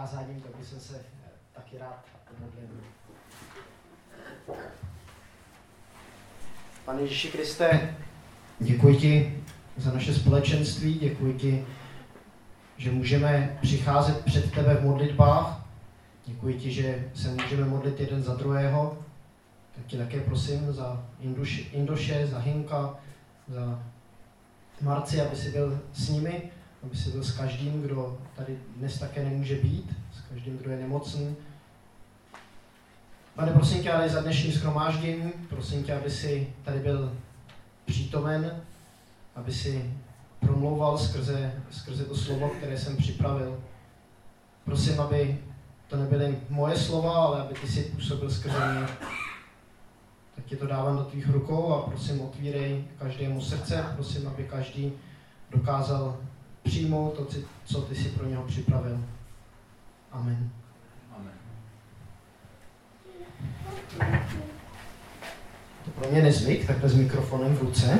kázáním, tak bych se taky rád pomodlil. Pane Ježíši Kriste, děkuji ti za naše společenství, děkuji ti, že můžeme přicházet před tebe v modlitbách. Děkuji ti, že se můžeme modlit jeden za druhého. Tak ti také prosím za Induše, Indoše, za Hinka, za Marci, aby si byl s nimi, aby si byl s každým, kdo tady dnes také nemůže být, s každým, kdo je nemocný. Pane, prosím tě ale za dnešní schromáždění, prosím tě, aby si tady byl přítomen, aby si promlouval skrze, skrze to slovo, které jsem připravil. Prosím, aby to nebyly moje slova, ale aby ty si působil skrze mě. Tak ti to dávám do tvých rukou a prosím, otvírej každému srdce. Prosím, aby každý dokázal přijmout to, co ty si pro něho připravil. Amen. Amen. To pro mě nezvyk, takhle s mikrofonem v ruce.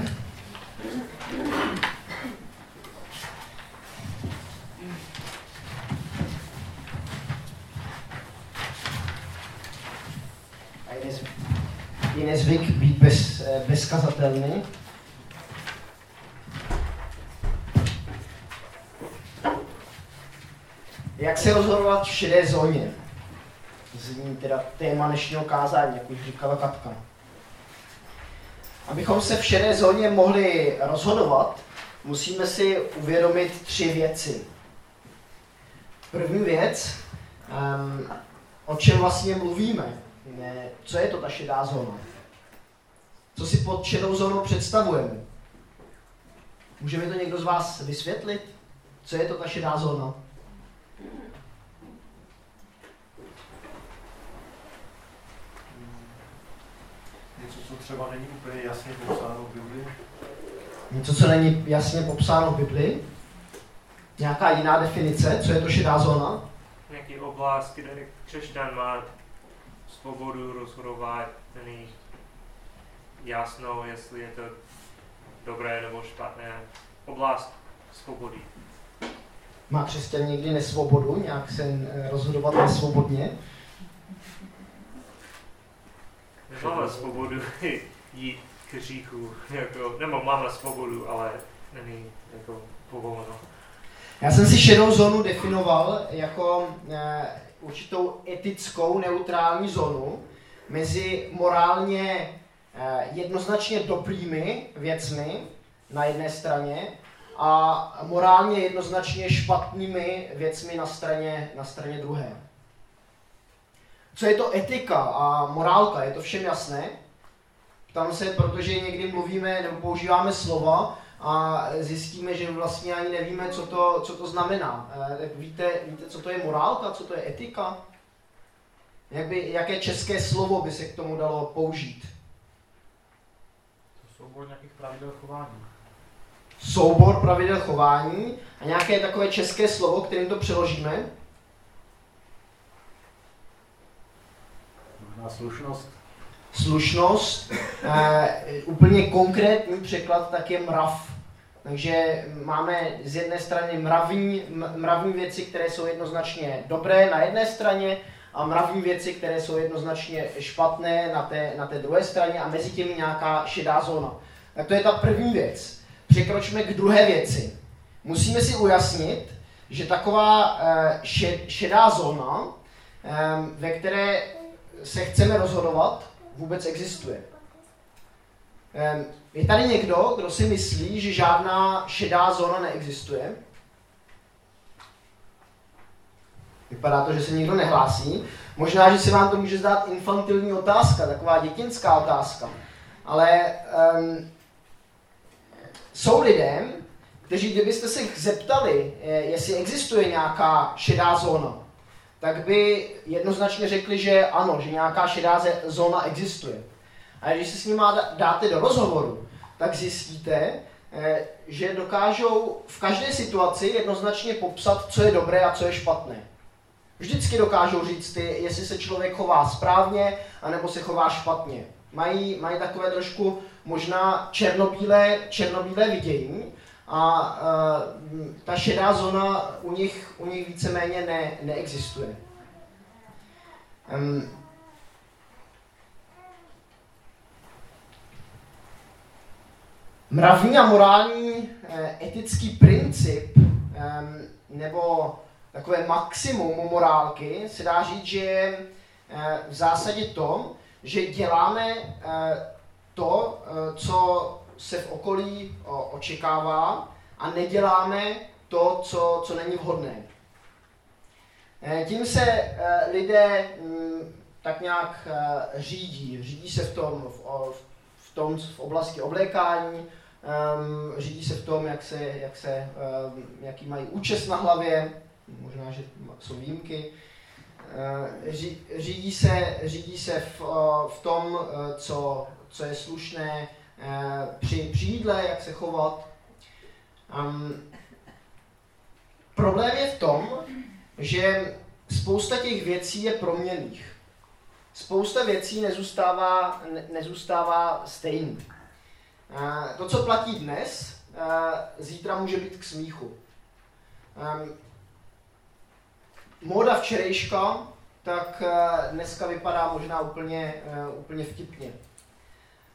je nezvyk být bez, eh, bezkazatelný. Jak se rozhodovat v šedé zóně? Zní teda téma dnešního kázání, jak už říkala Katka. Abychom se v šedé zóně mohli rozhodovat, musíme si uvědomit tři věci. První věc, um, o čem vlastně mluvíme, ne, co je to ta šedá zóna? Co si pod šedou zónou představujeme? Může mi to někdo z vás vysvětlit? Co je to ta šedá zóna? Něco, co třeba není úplně jasně popsáno v Biblii? Něco, co není jasně popsáno v Biblii? Nějaká jiná definice? Co je to šedá zóna? Nějaký oblast, kde křesťan má svobodu rozhodovat, není jasno, jestli je to dobré nebo špatné. Oblast svobody. Má křesťan někdy nesvobodu, nějak se eh, rozhodovat nesvobodně? Nemáme svobodu jít k říchu, jako, nebo máme svobodu, ale není jako povoleno. Já jsem si šedou zónu definoval jako eh, určitou etickou neutrální zónu mezi morálně eh, jednoznačně dobrými věcmi na jedné straně a morálně jednoznačně špatnými věcmi na straně, na straně druhé. Co je to etika a morálka? Je to všem jasné? Ptám se, protože někdy mluvíme nebo používáme slova, a zjistíme, že vlastně ani nevíme, co to, co to znamená. Eh, víte, víte, co to je morálka, co to je etika? Jak by, jaké české slovo by se k tomu dalo použít? To soubor nějakých pravidel chování. Soubor pravidel chování a nějaké takové české slovo, kterým to přeložíme? Možná slušnost. Slušnost. E, úplně konkrétní překlad tak je mrav. Takže máme z jedné strany mravní, mravní věci, které jsou jednoznačně dobré na jedné straně a mravní věci, které jsou jednoznačně špatné na té, na té druhé straně a mezi těmi nějaká šedá zóna. Tak to je ta první věc. Překročme k druhé věci. Musíme si ujasnit, že taková eh, šedá zóna, eh, ve které se chceme rozhodovat, vůbec existuje. Je tady někdo, kdo si myslí, že žádná šedá zóna neexistuje? Vypadá to, že se nikdo nehlásí. Možná, že se vám to může zdát infantilní otázka, taková dětinská otázka. Ale um, jsou lidé, kteří, kdybyste se zeptali, eh, jestli existuje nějaká šedá zóna, tak by jednoznačně řekli, že ano, že nějaká šedá zóna existuje. A když se s nimi dáte do rozhovoru, tak zjistíte, eh, že dokážou v každé situaci jednoznačně popsat, co je dobré a co je špatné. Vždycky dokážou říct, jestli se člověk chová správně, anebo se chová špatně. Mají, mají takové trošku možná černobílé, černobílé vidění a ta šedá zóna u nich, u nich víceméně ne, neexistuje. Um, mravní a morální eh, etický princip nebo takové maximum morálky se dá říct, že je eh, v zásadě to, že děláme to, co se v okolí očekává a neděláme to, co, co není vhodné. Tím se lidé mm, tak nějak řídí. Řídí se v tom, v, v tom v oblasti oblékání, um, řídí se v tom, jak se, jak se, um, jaký mají účest na hlavě, možná, že jsou výjimky, ří, řídí se, řídí se v, v tom, co, co je slušné při, při jídle, jak se chovat. Um, problém je v tom, že spousta těch věcí je proměných. Spousta věcí nezůstává, ne, nezůstává stejný. To, co platí dnes, zítra může být k smíchu. Móda včerejška, tak dneska vypadá možná úplně, úplně vtipně.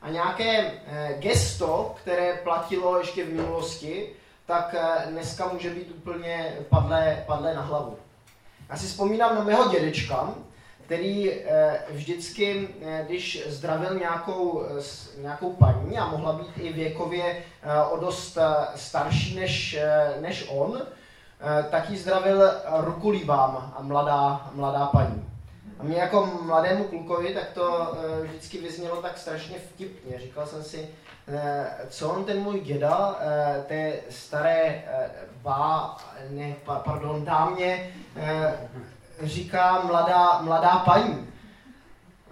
A nějaké gesto, které platilo ještě v minulosti, tak dneska může být úplně padlé, padlé na hlavu. Já si vzpomínám na mého dědečka, který eh, vždycky, eh, když zdravil nějakou, eh, nějakou paní a mohla být i věkově o dost starší než, než on, tak ji zdravil ruku líbám a mladá, mladá paní. A mě jako mladému klukovi tak to vždycky vyznělo tak strašně vtipně. Říkal jsem si, co on ten můj děda, té staré bá, ne, pardon, dámě, říká mladá, mladá paní.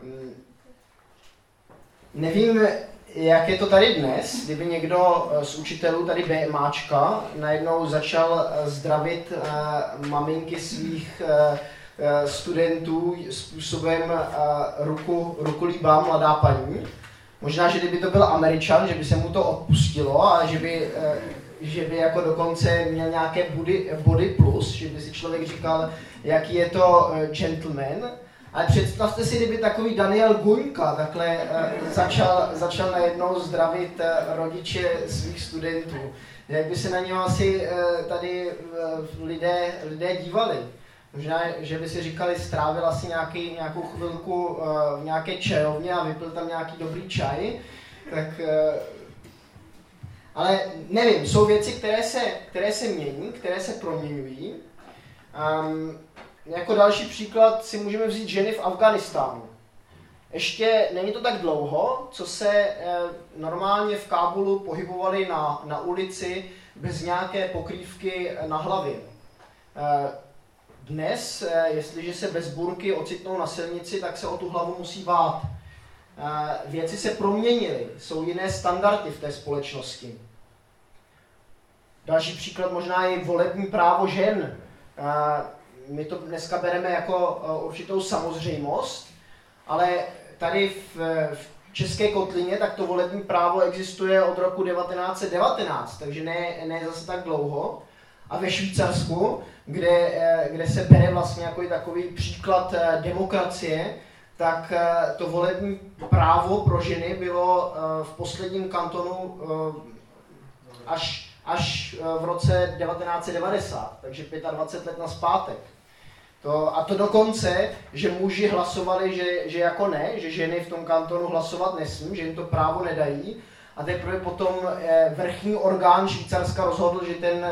Mm, nevím, jak je to tady dnes, kdyby někdo z učitelů tady BMAčka najednou začal zdravit uh, maminky svých uh, studentů způsobem uh, ruku, ruku líbá mladá paní. Možná, že kdyby to byl Američan, že by se mu to odpustilo a že by že by jako dokonce měl nějaké body, body plus, že by si člověk říkal, jaký je to gentleman. Ale představte si, kdyby takový Daniel Guňka takhle začal, začal najednou zdravit rodiče svých studentů. Jak by se na něho asi tady lidé, lidé dívali. Možná, že by si říkali, strávil asi nějaký, nějakou chvilku uh, v nějaké čajovně a vypil tam nějaký dobrý čaj, tak uh, ale nevím, jsou věci, které se, které se mění, které se proměňují. Um, jako další příklad si můžeme vzít ženy v Afganistánu. Ještě není to tak dlouho, co se e, normálně v Kábulu pohybovali na, na ulici bez nějaké pokrývky na hlavě. E, dnes, e, jestliže se bez burky ocitnou na silnici, tak se o tu hlavu musí bát věci se proměnily, jsou jiné standardy v té společnosti. Další příklad možná je volební právo žen. My to dneska bereme jako určitou samozřejmost, ale tady v, v České kotlině tak to volební právo existuje od roku 1919, takže ne, ne zase tak dlouho. A ve Švýcarsku, kde, e, kde se bere vlastně jako takový příklad e, demokracie, tak eh, to volební právo pro ženy bylo eh, v posledním kantonu eh, až, až v roce 1990, takže 25 let na zpátek. To, a to dokonce, že muži hlasovali, že, že jako ne, že ženy v tom kantonu hlasovat nesmí, že jim to právo nedají. A teprve potom vrchní orgán Švýcarska rozhodl, že ten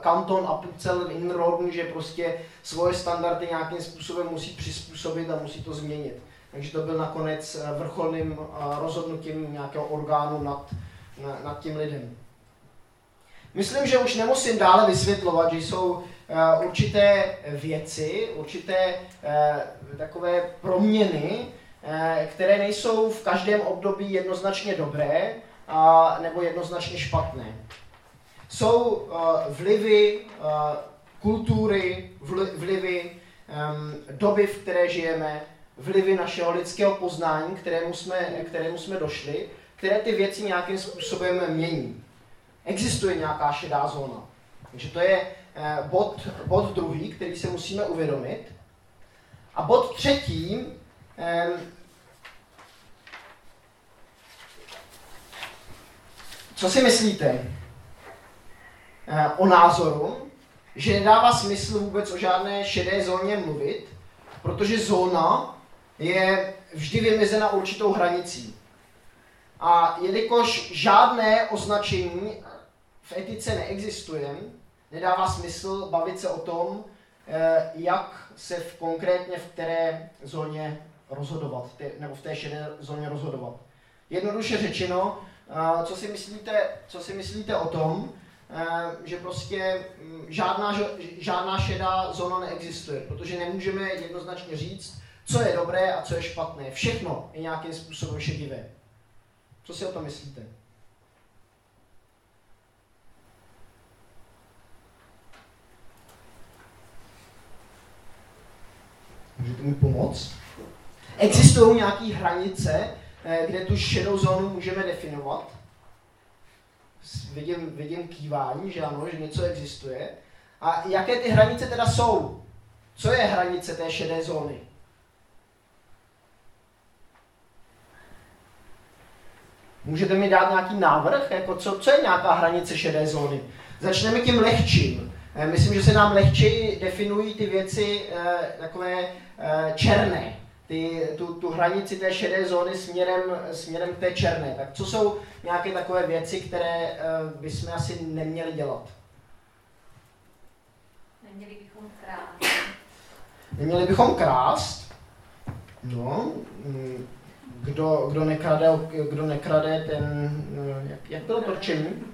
kanton Appenzell Innerrhoden, že prostě svoje standardy nějakým způsobem musí přizpůsobit a musí to změnit. Takže to byl nakonec eh, vrcholným eh, rozhodnutím nějakého orgánu nad, nad tím lidem. Myslím, že už nemusím dále vysvětlovat, že jsou eh, určité věci, určité takové proměny, které nejsou v každém období jednoznačně dobré a, nebo jednoznačně špatné. Jsou vlivy kultury, vlivy um, doby, v které žijeme, vlivy našeho lidského poznání, kterému jsme, kterému jsme došli, které ty věci nějakým způsobem mění. Existuje nějaká šedá zóna. Takže to je eh, bod, bod druhý, který se musíme uvědomit. A bod třetí, co si myslíte eh, o názoru, že nedává smysl vůbec o žádné šedé zóně mluvit, protože zóna je vždy vymezena určitou hranicí. A jelikož žádné označení v etice neexistuje, nedává smysl bavit se o tom, eh, jak se v konkrétně v které zóně rozhodovat, nebo v té šedé zóně rozhodovat. Jednoduše řečeno, co si myslíte, co si myslíte o tom, eh, že prostě mm, žádná, žádná šedá zóna neexistuje, protože nemůžeme jednoznačně říct, co je dobré a co je špatné. Všechno je nějakým způsobem šedivé. Co si o tom myslíte? Můžete mi pomoct? Existují nějaké hranice, kde tu šedou zónu můžeme definovat? Vidím, vidím kývání, že ano, že něco existuje. A jaké ty hranice teda jsou? Co je hranice té šedé zóny? Můžete mi dát nějaký návrh, jako co, co je nějaká hranice šedé zóny? Začneme tím lehčím. Eh, myslím, že se nám lehčeji definují ty věci eh, takové eh, černé, ty, tu, tu hranici té šedé zóny směrem, směrem k té černé. Tak co jsou nějaké takové věci, které bychom asi neměli dělat? Neměli bychom krást. Neměli bychom krást? No, mm, kdo, kdo, nekrade, kdo nekrade ten, jak, jak bylo to rčení?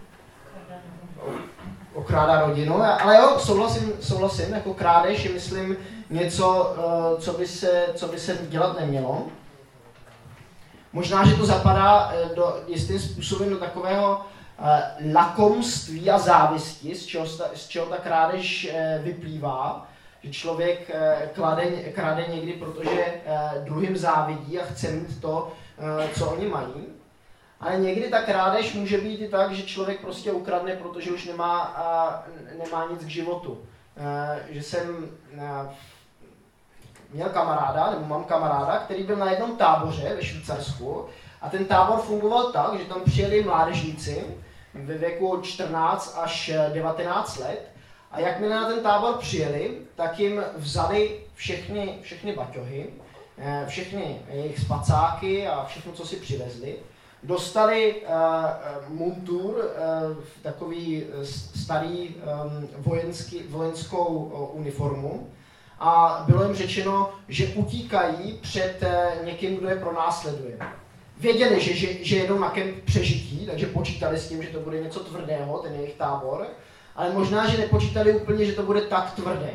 Okrádá rodinu, ale jo, souhlasím, souhlasím, jako krádež myslím, něco, eh, co by, se, co by se dělat nemělo. Možná, že to zapadá eh, do jistým způsobem do takového eh, lakomství a závisti, z čeho, z čeho ta krádež vyplývá že člověk klade, krade někdy, protože druhým závidí a chce mít to, co oni mají. Ale někdy ta krádež může být i tak, že člověk prostě ukradne, protože už nemá, nemá nic k životu. Že jsem měl kamaráda, nebo mám kamaráda, který byl na jednom táboře ve Švýcarsku. A ten tábor fungoval tak, že tam přijeli mládežníci ve věku 14 až 19 let. A jakmile na ten tábor přijeli, tak jim vzali všechny, všechny baťohy, eh, všechny jejich spacáky a všechno, co si přivezli. Dostali uh, muntur, uh, takový starý um, vojenský, vojenskou uh, uniformu a bylo jim řečeno, že utíkají před uh, někým, kdo je pronásleduje. Věděli, že, že, že jedou na kemp přežití, takže počítali s tím, že to bude něco tvrdého, ten jejich tábor, ale možná, že nepočítali úplně, že to bude tak tvrdé.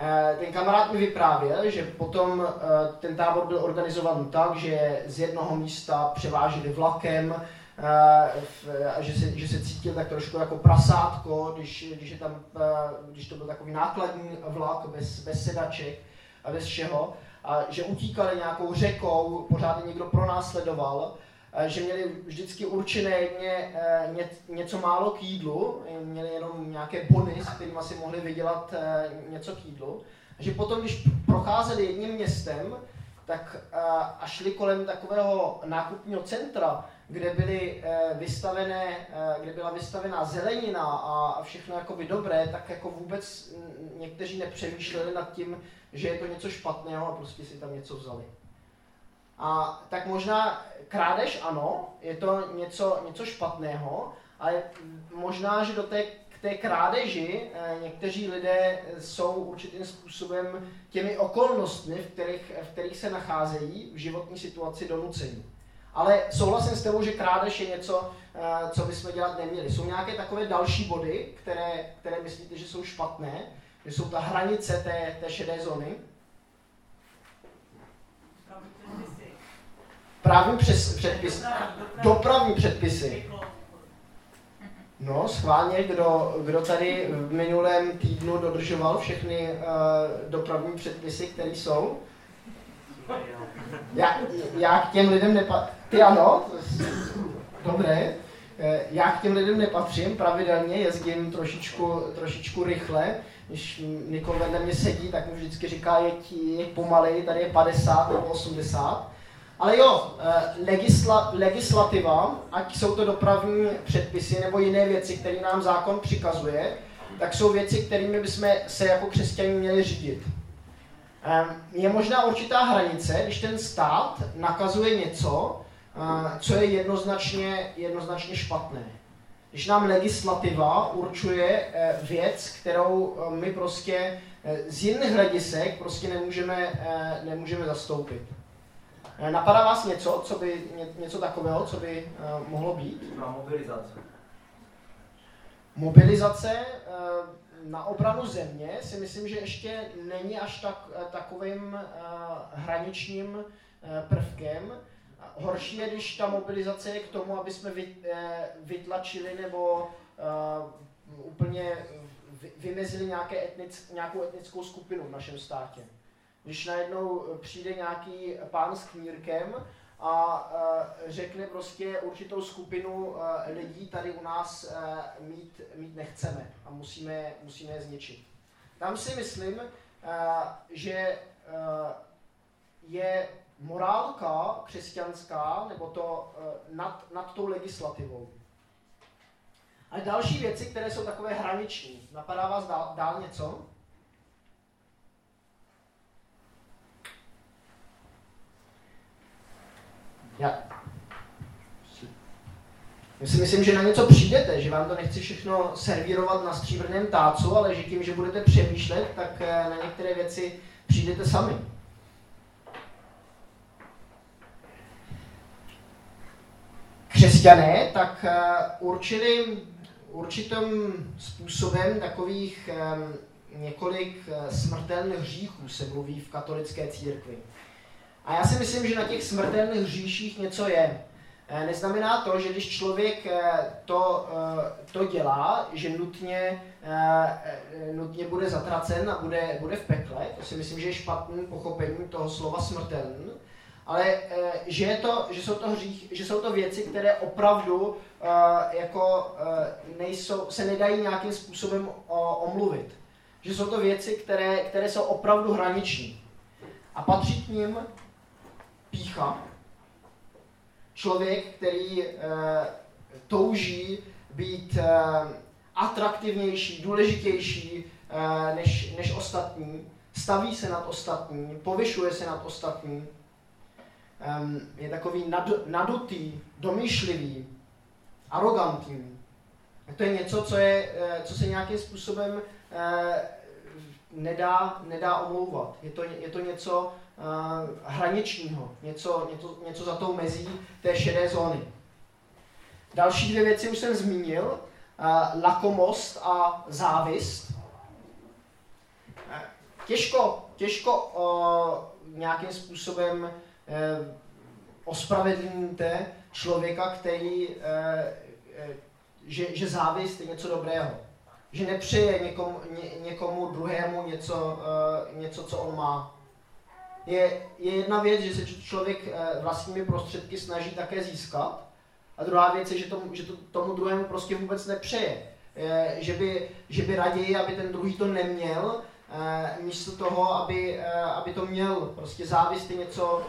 Eh, ten kamarád mi vyprávěl, že potom eh, ten tábor byl organizovaný tak, že z jednoho místa převáželi vlakem, eh, že se, že se cítil tak trošku jako prasátko, když, když, je tam, když to byl takový nákladní vlak bez, bez sedaček a bez všeho, a že utíkali nějakou řekou, pořád někdo pronásledoval Eh, že měli vždycky určené ně, eh, ně, něco málo k jídlu, měli jenom nějaké bony, s kterými si mohli vydělat eh, něco k jídlu. A že potom, když procházeli jedním městem, tak a šli kolem takového nákupního centra, kde, byly vystavené, kde byla vystavená zelenina a všechno jakoby dobré, tak jako vůbec někteří nepřemýšleli nad tím, že je to něco špatného a prostě si tam něco vzali. A tak možná krádež ano, je to něco, něco špatného, ale možná, že do té, k té krádeži eh, někteří lidé jsou určitým způsobem těmi okolnostmi, v kterých, v kterých se nacházejí v životní situaci donucení. Ale souhlasím s tebou, že krádež je něco, eh, co bychom dělat neměli. Jsou nějaké takové další body, které, které myslíte, že jsou špatné, že jsou ta hranice té, té šedé zóny? právní přes, předpis, dopravní předpisy. No, schválně, kdo, kdo tady v minulém týdnu dodržoval všechny uh, dopravní předpisy, které jsou? Já, já k těm lidem nepa... Ty ano? Dobré. Eh, já k těm lidem nepatřím, pravidelně jezdím trošičku, trošičku rychle. Když Nikol vedle mě sedí, tak mi vždycky říká, jeď, jeď pomalej, tady je 50 nebo 80. Ale jo, eh, legisla, legislativa, ať jsou to dopravní předpisy nebo jiné věci, které nám zákon přikazuje, tak jsou věci, kterými bychom se jako křesťaní měli řídit. Ehm, je možná určitá hranice, když ten stát nakazuje něco, eh, co je jednoznačně, jednoznačně špatné. Když nám legislativa určuje eh, věc, kterou my prostě z jiných hledisek prostě nemůžeme, nemůžeme zastoupit. Eh, napadá vás něco, co by, něco takového, co by mohlo být? Na mobilizace. Mobilizace na obranu země si myslím, že ještě není až tak, takovým hraničním uh, Horší je, když ta mobilizace je k tomu, aby jsme uh, vytlačili nebo uh, úplně vymezili nějaké etnic, nějakou etnickou skupinu v našem státě když najednou přijde nějaký pán s knírkem a uh, řekne prostě určitou skupinu uh, lidí tady u nás uh, mít, mít nechceme a musíme, musíme je zničit. Tam si myslím, že je morálka křesťanská, nebo to nad, nad tou legislativou. A další věci, které jsou takové hraniční. Napadá vás dál, dál něco? Já, já si myslím, že na něco přijdete, že vám to nechci všechno servírovat na stříbrném tácu, ale že tím, že budete přemýšlet, tak eh, na některé věci přijdete sami. Křesťané tak eh, určili určitým způsobem takových eh, několik smrtelných hříchů se mluví v katolické církvi. A já si myslím, že na těch smrtelných hříších něco je. Eh, neznamená to, že když člověk eh, to, eh, to dělá, že nutně, nutně bude zatracen a bude, bude v pekle. To si myslím, že je špatný pochopení toho slova smrtelný. Ale že, je to, že, jsou to hřích, že jsou to věci, které opravdu jako nejsou, se nedají nějakým způsobem omluvit. Že jsou to věci, které, které jsou opravdu hraniční. A patří k ním pícha. Člověk, který touží být atraktivnější, důležitější než, než ostatní, staví se nad ostatní, povyšuje se nad ostatní, e, je takový nad, nadutý, domýšlivý, arrogantní. To je něco, co, je, co se nějakým způsobem e, nedá, nedá omlouvat. Je to, je to něco, uh, hraničního, něco, něco, něco za tou mezí té šedé zóny. Další dvě věci už jsem zmínil, uh, lakomost a závist. Uh, těžko, těžko uh, nějakým způsobem uh, ospravedlníte člověka, který, uh, uh, že, že závist je něco dobrého. Že nepřeje někomu, ně, někomu druhému něco, něco, co on má je, je jedna věc, že se člověk eh, vlastními prostředky snaží také získat, a druhá věc je, že tomu, že to, tomu druhému prostě vůbec nepřeje. Eh, že by, že by raději, aby ten druhý to neměl, eh, místo toho, aby, aby to měl. Prostě závist něco,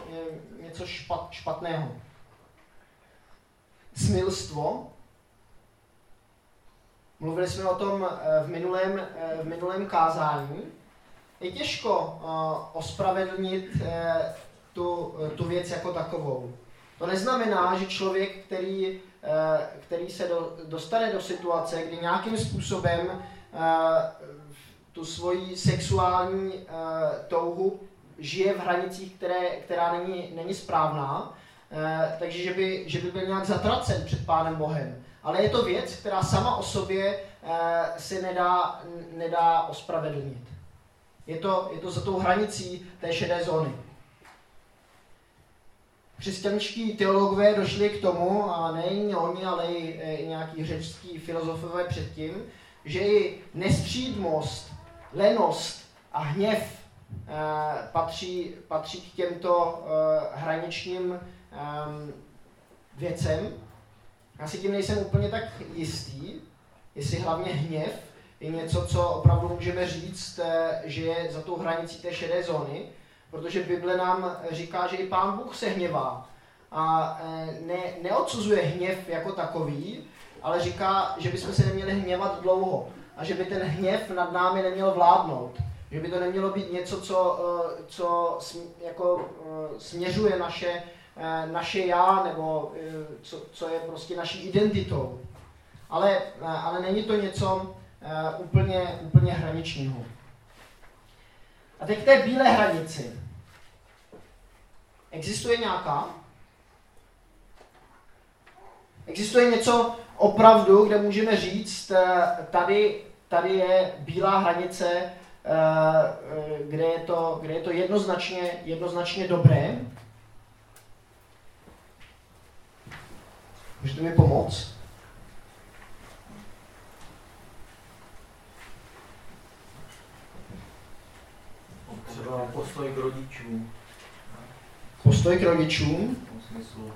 něco špat, špatného. Smilstvo. Mluvili jsme o tom v minulém, v minulém kázání je těžko ospravedlnit tu, tu věc jako takovou. To neznamená, že člověk, který, který se do, dostane do situace, kdy nějakým způsobem tu svoji sexuální uh, touhu žije v hranicích, které, která není, není správná, uh, takže že by, že by byl nějak zatracen před Pánem Bohem. Ale je to věc, která sama o sobě uh, se nedá, nedá ospravedlnit. Je to, je to za tou hranicí té šedé zóny. Křesťanští teologové došli k tomu, a nejen oni, ale i, nějaký řecký filozofové předtím, že i nestřídmost, lenost a hněv eh, patří, patří k těmto eh, hraničním eh, věcem. Já si tím nejsem úplně tak jistý, jestli hlavně hněv je něco, co opravdu můžeme říct, eh, že je za tou hranicí té šedé zóny, protože Bible nám říká, že i Pán Bůh se hněvá. A ne, neodsuzuje hněv jako takový, ale říká, že bychom se neměli hněvat dlouho a že by ten hněv nad námi neměl vládnout. Že by to nemělo být něco, co, eh, co jako směřuje naše, naše já, nebo co, co je prostě naší identitou. Ale, ale není to něco, úplně, úplně hraničního. A teď k té bílé hranici. Existuje nějaká? Existuje něco opravdu, kde můžeme říct, eh, tady, tady je bílá hranice, eh, kde je to, kde je to jednoznačně, jednoznačně dobré? Můžete mi pomoct? Třeba postoj k rodičům. Postoj k rodičům? V tom smyslu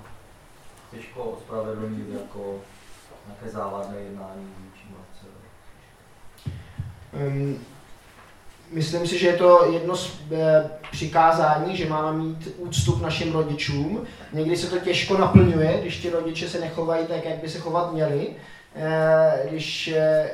těžko ospravedlnit jako nějaké závadné jednání myslím si, že je to jedno z e, přikázání, že máme mít úctu k našim rodičům. Někdy se to těžko naplňuje, když ti rodiče se nechovají tak, jak by se chovat měli. E, když e,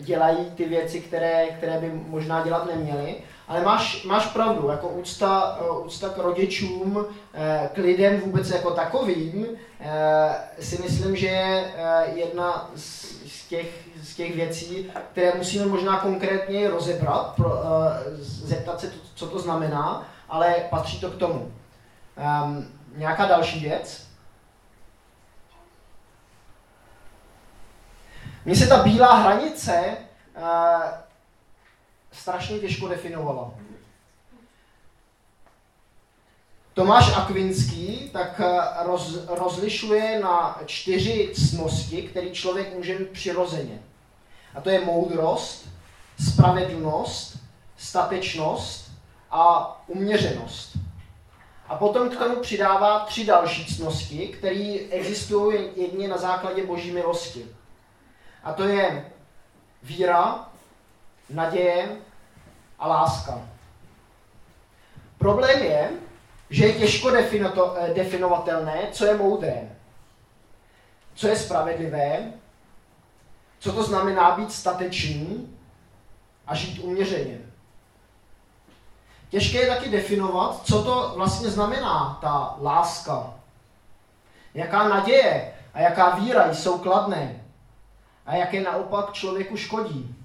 dělají ty věci, které, které by možná dělat neměli. Ale máš, máš pravdu, jako úcta, eh, úcta k rodičům, eh, k lidem vůbec jako takovým, eh, si myslím, že je jedna z těch, z těch věcí, které musíme možná konkrétně rozebrat, pro, zeptat se, co to znamená, ale patří to k tomu. Um, nějaká další věc? Mně se ta bílá hranice strašně těžko definovala. Tomáš Akvinský tak eh, roz, rozlišuje na čtyři cnosti, které člověk může mít přirozeně. A to je moudrost, spravedlnost, statečnost a uměřenost. A potom k tomu přidává tři další cnosti, které existují jedině na základě boží milosti. A to je víra, naděje a láska. Problém je, že je těžko eh, definovatelné, co je moudré, co je spravedlivé, co to znamená být statečný a žít uměřeně. Těžké je taky definovat, co to vlastně znamená ta láska. Jaká naděje a jaká víra jsou kladné a jaké naopak člověku škodí.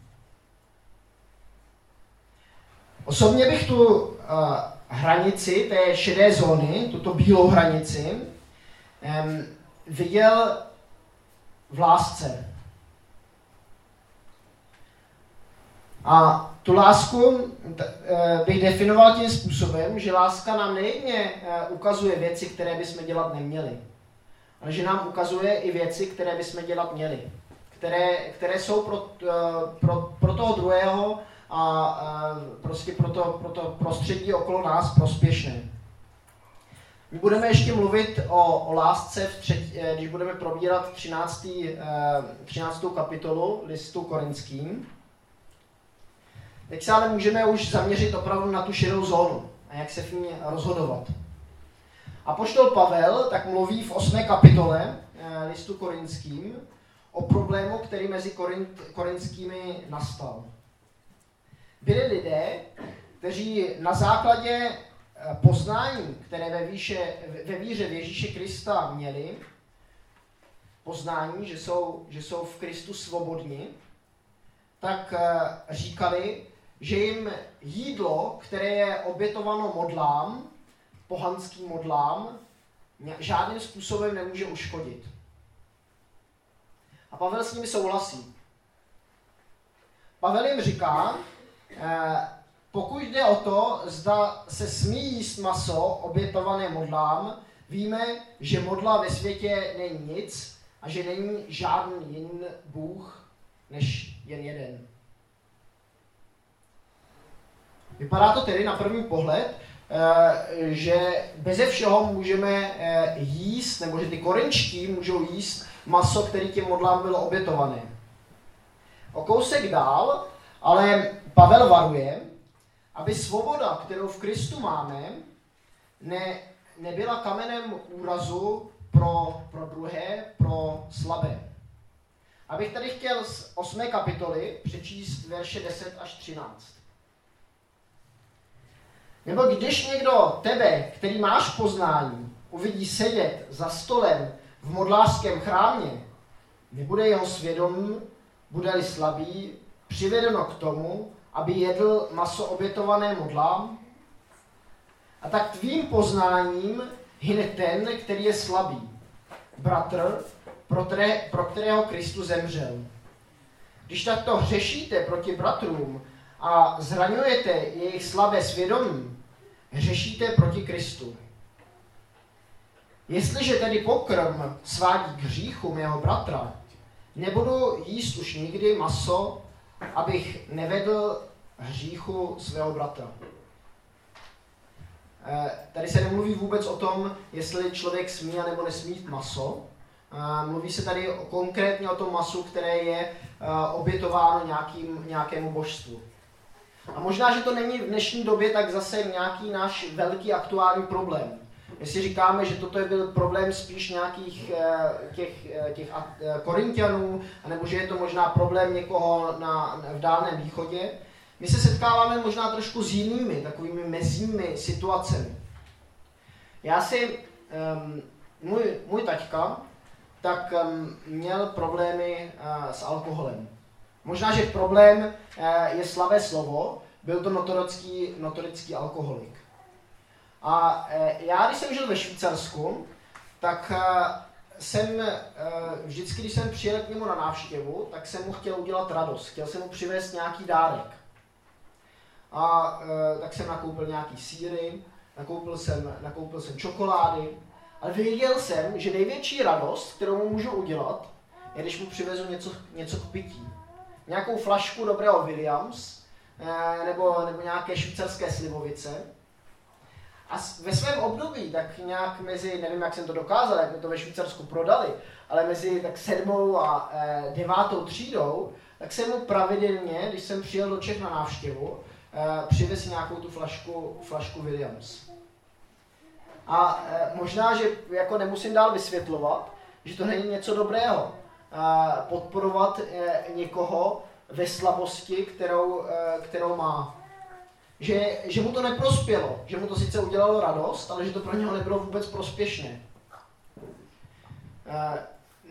Osobně bych tu uh, hranici té šedé zóny, tuto bílou hranici, um, viděl v lásce. A tu lásku eh, bych definoval tím způsobem, že láska nám nejedně eh, ukazuje věci, které bychom dělat neměli, ale že nám ukazuje i věci, které bychom dělat měli, které, které jsou pro, pro, pro toho druhého a prostě pro to, pro to prostředí okolo nás prospěšné. My budeme ještě mluvit o, o lásce, v třetí, eh, když budeme probírat 13. 13. Eh, kapitolu listu korinským. Teď se ale můžeme už zaměřit opravdu na tu širou zónu a jak se v ní rozhodovat. A poštol Pavel tak mluví v 8. kapitole eh, listu korinským o problému, který mezi korint, korinskými nastal byli lidé, kteří na základě eh, poznání, které ve, výše, ve víře v Ježíše Krista měli, poznání, že jsou, že jsou v Kristu svobodní, tak eh, říkali, že jim jídlo, které je obětováno modlám, pohanským modlám, žádným způsobem nemůže uškodit. A Pavel s nimi souhlasí. Pavel jim říká, pokud jde o to, zda se smí jíst maso obětované modlám, víme, že modla ve světě není nic a že není žádný jiný Bůh než jen jeden. Vypadá to tedy na první pohled, eh, že beze všeho můžeme eh, jíst, nebo že ty korenčky můžou jíst maso, který těm modlám bylo obětované. O kousek dál, ale Pavel varuje, aby svoboda, kterou v Kristu máme, ne, nebyla kamenem úrazu pro, pro druhé, pro slabé. Abych tady chtěl z 8. kapitoly přečíst verše 10 až 13. Nebo když někdo tebe, který máš poznání, uvidí sedět za stolem v modlářském chrámě, nebude jeho svědomí, bude-li slabý, přivedeno k tomu, aby jedl maso obětované modlám? A tak tvým poznáním hyne ten, který je slabý. Bratr, pro, které, pro kterého Kristus zemřel. Když takto hřešíte proti bratrům a zraňujete jejich slabé svědomí, hřešíte proti Kristu. Jestliže tedy pokrm svádí k hříchům jeho bratra, nebudu jíst už nikdy maso, abych nevedl hříchu svého bratra. Eh, tady se nemluví vůbec o tom, jestli člověk smí nebo nesmí maso. Eh, mluví se tady konkrétně o tom masu, které je eh, obětováno nějakým, nějakému božstvu. A možná, že to není v dnešní době tak zase nějaký náš velký aktuální problém. Si říkáme, že toto byl problém spíš nějakých těch, těch korintianů, anebo že je to možná problém někoho na, v Dálném východě, my se setkáváme možná trošku s jinými, takovými mezními situacemi. Já si, um, můj, můj taťka, tak um, měl problémy s alkoholem. Možná, že problém je slabé slovo, byl to notorický, notorický alkoholik. A uh, já, když jsem žil ve Švýcarsku, tak uh, jsem uh, vždycky, když jsem přijel k němu na návštěvu, tak jsem mu chtěl udělat radost. Chtěl jsem mu přivést nějaký dárek a e, tak jsem nakoupil nějaký síry, nakoupil jsem, nakoupil jsem čokolády, ale věděl jsem, že největší radost, kterou mu můžu udělat, je, když mu přivezu něco, něco k pití. Nějakou flašku dobrého Williams, e, nebo, nebo nějaké švýcarské slivovice. A ve svém období, tak nějak mezi, nevím, jak jsem to dokázal, jak mi to ve Švýcarsku prodali, ale mezi tak sedmou a e, devátou třídou, tak jsem mu pravidelně, když jsem přijel do Čech na návštěvu, Eh, přivez nějakou tu flašku, flašku Williams. A eh, možná, že jako nemusím dál vysvětlovat, že to není něco dobrého. Eh, podporovat někoho ve slabosti, kterou, kterou má. Že, že mu to neprospělo, že mu to sice udělalo radost, ale že to pro něho nebylo vůbec prospěšné.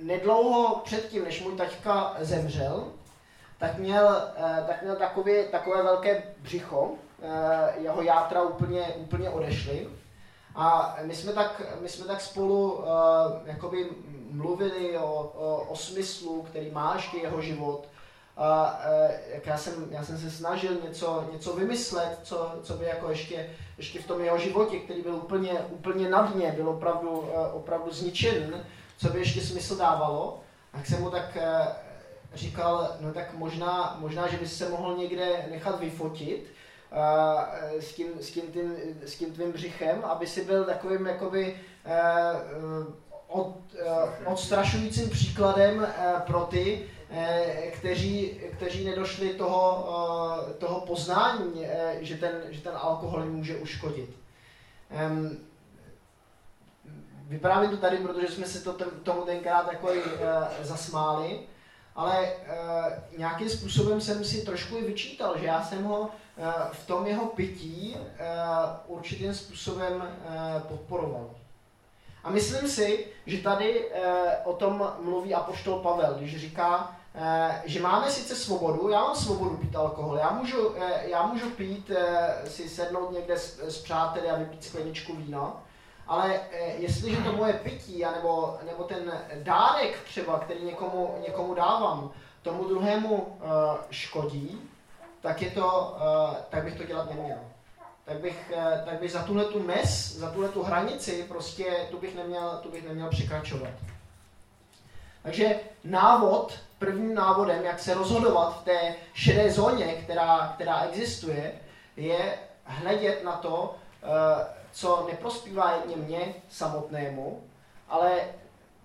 Nedlouho předtím, než můj taťka zemřel, tak měl, eh, tak měl takové, takové velké břicho, eh, jeho játra úplně, úplně odešly. A my jsme tak, my jsme tak spolu uh, mluvili o, o, o smyslu, který má ještě jeho život. A uh, jak já, jsem, já jsem se snažil něco, něco vymyslet, co, co by jako ještě, ještě v tom jeho životě, který byl úplně, úplně na dně, byl opravdu, uh, opravdu zničen, co by ještě smysl dávalo. Tak jsem mu tak uh, říkal, no tak možná, možná že bys se mohl někde nechat vyfotit uh, s, tím, s, tím tím, s tím tvým břichem, aby si byl takovým jakoby od, uh, odstrašujícím příkladem uh, pro ty, uh, kteří, kteří nedošli toho, toho poznání, že, ten, že ten alkohol může uškodit. Vyprávím to tady, protože jsme se to, tomu tenkrát takový uh, zasmáli ale nějakým způsobem jsem si trošku i vyčítal, že já jsem ho v tom jeho pití určitým způsobem podporoval. A myslím si, že tady uh, o tom mluví apoštol Pavel, když říká, uh, že máme sice svobodu, já mám svobodu pít alkohol, já můžu, uh, já můžu pít, si sednout někde s, s přáteli a vypít skleničku vína, ale eh, jestliže to moje pití, anebo, nebo ten dárek třeba, který někomu, někomu dávám, tomu druhému uh, škodí, tak, je to, tak bych to dělat neměl. Tak bych, uh, tak bych za tuhle tu mes, za tuhle tu hranici, prostě tu bych neměl, tu bych neměl překračovat. Takže návod, prvním návodem, jak se rozhodovat v té šedé zóně, která, která existuje, je hledět na to, co neprospívá jedně mně samotnému, ale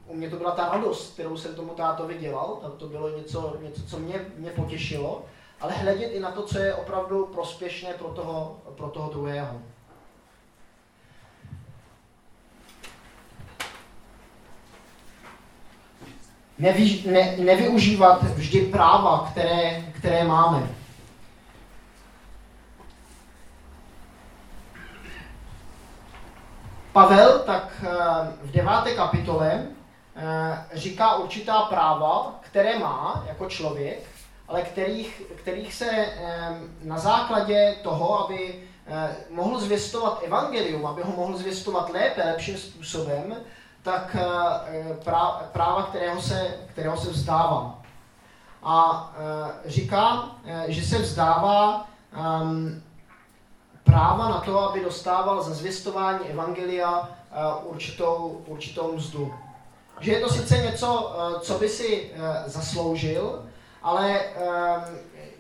u mě to byla ta radost, kterou jsem tomu tátovi dělal, tam to bylo něco, něco co mě, mě potěšilo, ale hledět i na to, co je opravdu prospěšné pro toho, pro toho druhého. Nevy, ne, nevyužívat vždy práva, které, které máme. Pavel tak eh, v deváté kapitole eh, říká určitá práva, které má jako člověk, ale kterých, kterých se eh, na základě toho, aby mohl zvěstovat evangelium, aby ho mohl zvěstovat lépe, lepším způsobem, tak práva, kterého se, kterého se vzdává. A říká, že se vzdává práva na to, aby dostával za zvěstování evangelia eh, určitou, určitou mzdu. Že je to sice něco, eh, co by si eh, zasloužil, ale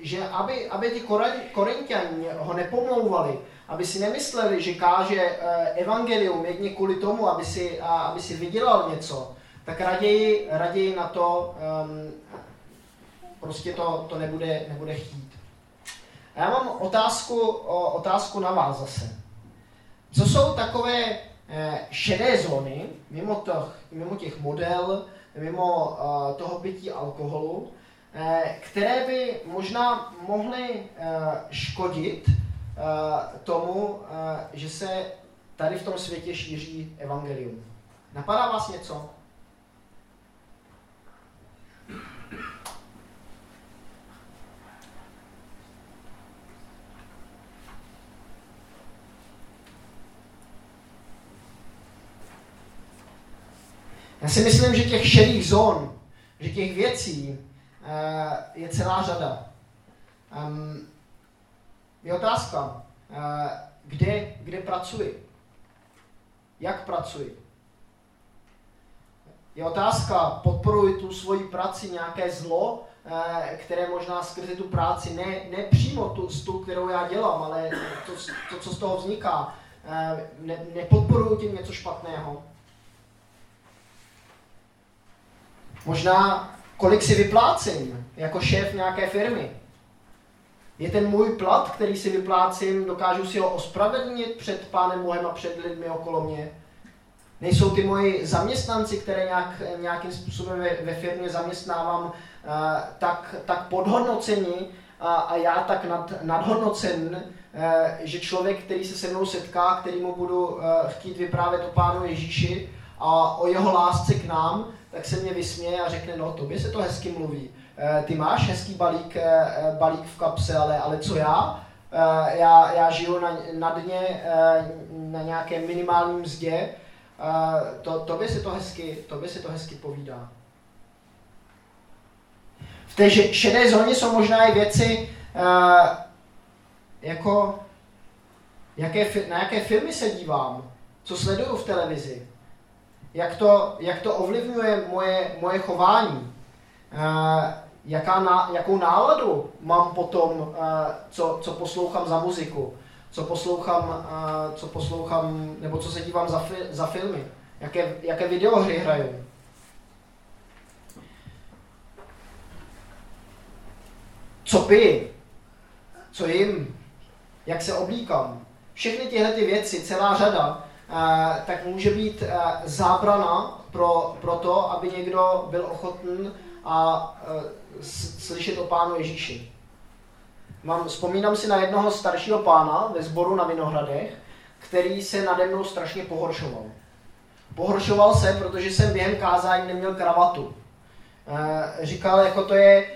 že aby, aby ti korintiani ho nepomlouvali, aby si nemysleli, že káže evangelium jedně kvůli tomu, aby si, aby si vydělal něco, tak raději, raději na to um, prostě to, to nebude, nebude chtít. A já mám otázku, otázku na vás zase. Co jsou takové eh, šedé zóny, mimo, to, mimo těch model, mimo eh, toho pití alkoholu, eh, které by možná mohly škodit tomu, že se tady v tom světě šíří evangelium. Napadá vás něco? Já si myslím, že těch šedých zón, že těch věcí je celá řada. Je otázka, uh, kde, kde pracuji? Jak pracuji? Je otázka, podporuji tu svoji práci nějaké zlo, eh, které možná skrze tu práci, ne, ne přímo tu, tu, kterou já dělám, ale to, to co z toho vzniká, ne, nepodporuji tím něco špatného. Možná, kolik si vyplácím jako šéf nějaké firmy. Je ten můj plat, který si vyplácím, dokážu si ho ospravedlnit před pánem Bohem a před lidmi okolo mě? Nejsou ty moji zaměstnanci, které nějak, nějakým způsobem ve, ve firmě zaměstnávám, uh, tak, tak podhodnoceni a, a já tak nad, nadhodnocen, uh, že člověk, který se se mnou setká, který mu budu uh, chtít vyprávět o Pánu Ježíši a o jeho lásce k nám, tak se mě vysměje a řekne, no tobě se to hezky mluví. Eh, ty máš hezký balík, eh, balík v kapse, ale, ale co já? Eh, já, já žiju na, na dně, na nějaké minimálním mzdě, to, tobě se to hezky, tobě se to hezky povídá. V té šedé zóně jsou možná i věci, jako jaké, na jaké filmy se dívám, co sleduju v televizi, jak to, jak to ovlivňuje moje, moje chování, uh, jaká ná, jakou náladu mám potom, uh, co, co poslouchám za muziku, co poslouchám, uh, co poslouchám, nebo co se dívám za, fi, za filmy, jaké, jaké videohry hraju. Co piju, co jim, jak se oblíkám. Všechny tyhle ty věci, celá řada, Eh, tak může být zábrana pro, pro to, aby někdo byl ochoten a slyšet o Pánu Ježíši. Mám, vzpomínám si na jednoho staršího pána ve sboru na Vinohradech, který se nade mnou strašně pohoršoval. Pohoršoval se, protože jsem během kázání neměl kravatu. Říkal, jako to je,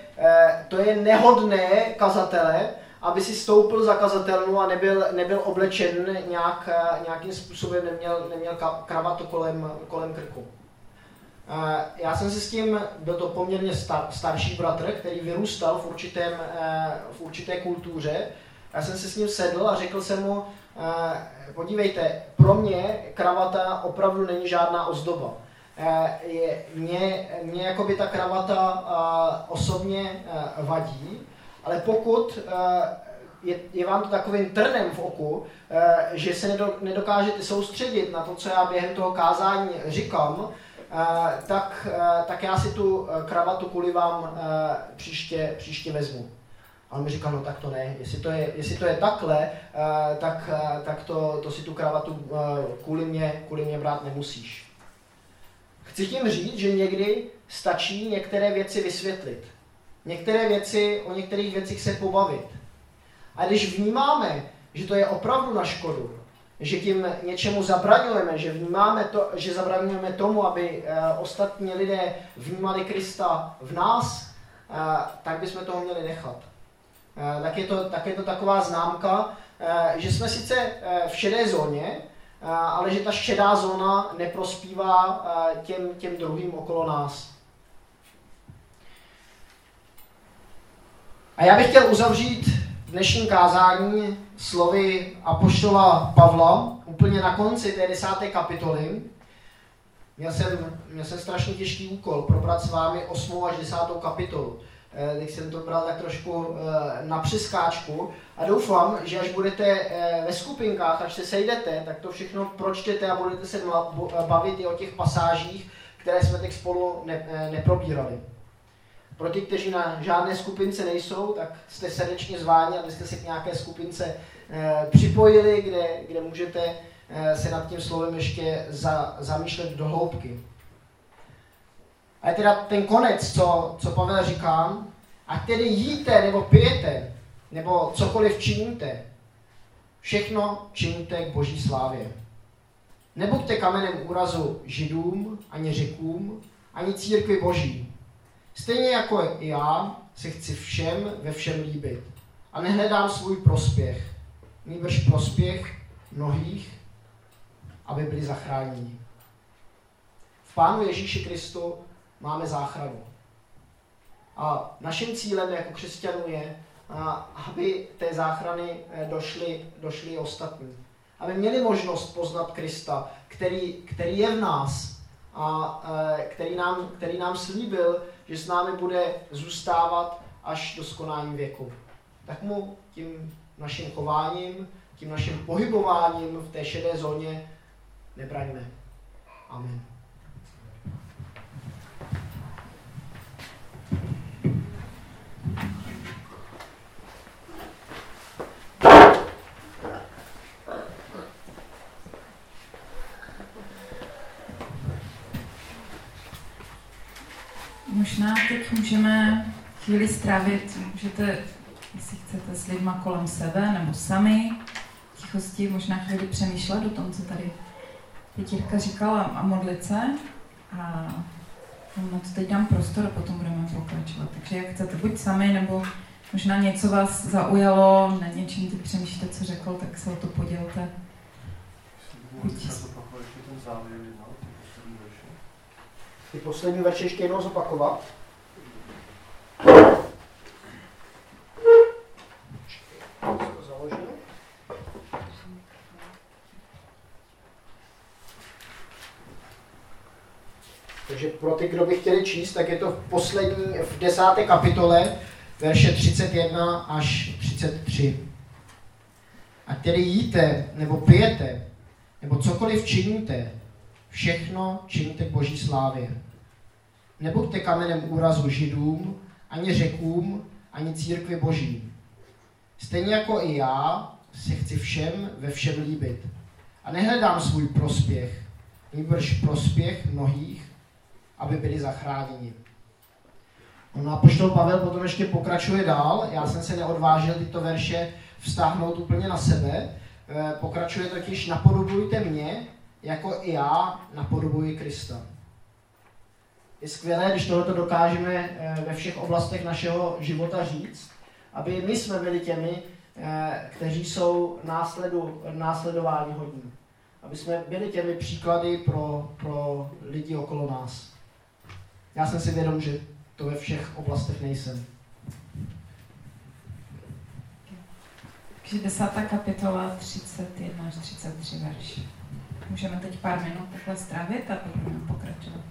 to je nehodné kazatele, aby si stoupil zakazatelnu a nebyl, nebyl oblečen nějak, nějakým způsobem, neměl, neměl kravatu kolem, kolem krku. Já jsem si s tím, byl to poměrně star, starší bratr, který vyrůstal v, určitém, e, v určité kultuře. Já jsem si s ním sedl a řekl jsem mu, e, podívejte, pro mě kravata opravdu není žádná ozdoba. Je, mě, mě jakoby ta kravata osobně vadí, ale pokud eh, je, je vám to takovým trnem v oku, eh, že se nedokážete soustředit na to, co já během toho kázání říkám, tak, tak já si tu kravatu kvůli vám příště, příště vezmu. A on mi říkal, no tak to ne, jestli to je, jestli to je takhle, tak, tak to, to si tu kravatu kvůli mě, kvůli mě brát nemusíš. Chci tím říct, že někdy stačí některé věci vysvětlit. Některé věci, o některých věcích se pobavit. A když vnímáme, že to je opravdu na škodu, že tím něčemu zabraňujeme, že vnímáme to, že zabraňujeme tomu, aby uh, ostatní lidé vnímali Krista v nás, uh, tak bychom toho měli nechat. Uh, tak, je to, tak je to taková známka, že jsme sice v šedé zóně, ale že ta šedá zóna neprospívá těm, těm druhým okolo nás. A já bych chtěl uzavřít dnešní kázání slovy Apoštola Pavla, úplně na konci té desáté kapitoly. Měl jsem, měl jsem strašně těžký úkol probrat s vámi 8. až 10. kapitolu. Eh, teď jsem to bral tak trošku eh, na přeskáčku a doufám, že až budete eh, ve skupinkách, až se sejdete, tak to všechno pročtěte a budete se bavit i o těch pasážích, které jsme teď spolu ne, neprobírali. Pro ty, kteří na žádné skupince nejsou, tak jste srdečně zváni, abyste se k nějaké skupince eh, připojili, kde, kde můžete eh, se nad tím slovem ještě za, zamýšlet do hloubky. A je teda ten konec, co, co Pavel říká, a tedy jíte nebo pijete, nebo cokoliv činíte, všechno činíte k boží slávě. Nebuďte kamenem úrazu židům, ani řekům, ani církvi boží, Stejně jako já se chci všem ve všem líbit. A nehledám svůj prospěch, nýbrž prospěch mnohých, aby byli zachráněni. V Pánu Ježíši Kristu máme záchranu. A naším cílem jako křesťanů je, aby té záchrany eh, došly, došly ostatní. Aby měli možnost poznat Krista, který, který je v nás a eh, který nám, který nám slíbil, že s námi bude zůstávat až do skonání věku. Tak mu tím naším chováním, tím naším pohybováním v té šedé zóně nebraňme. Amen. Možná teď můžeme chvíli strávit, můžete, jestli chcete, s lidma kolem sebe nebo sami, tichosti, možná chvíli přemýšlet o tom, co tady teď Jirka říkala a modlit se. A na to teď dám prostor a potom budeme pokračovat. Takže jak chcete, buď sami, nebo možná něco vás zaujalo, na něčem ty přemýšlíte, co řekl, tak se o to podělte. Buď... ty poslední verše ještě jednou zopakovat. Takže pro ty, kdo by chtěli číst, tak je to v poslední, v desáté kapitole, verše 31 až 33. A tedy jíte, nebo pijete, nebo cokoliv činíte, Všechno činíte k boží slávě. Nebuďte kamenem úrazu židům, ani řekům, ani církvi boží. Stejně jako i já se chci všem ve všem líbit. A nehledám svůj prospěch, nýbrž prospěch mnohých, aby byli zachráněni. No a poštol Pavel potom ještě pokračuje dál. Já jsem se neodvážil tyto verše vztáhnout úplně na sebe. Eh, pokračuje totiž, napodobujte mě, jako i já napodobuji Krista. Je skvělé, když tohoto dokážeme eh, ve všech oblastech našeho života říct, aby my jsme byli těmi, eh, kteří jsou následu, následování hodní. Aby jsme byli těmi příklady pro, pro lidi okolo nás. Já jsem si vědom, že to ve všech oblastech nejsem. Takže desátá kapitola 31 až 33 verš. Můžeme teď pár minut takhle strávit a budeme pokračovat.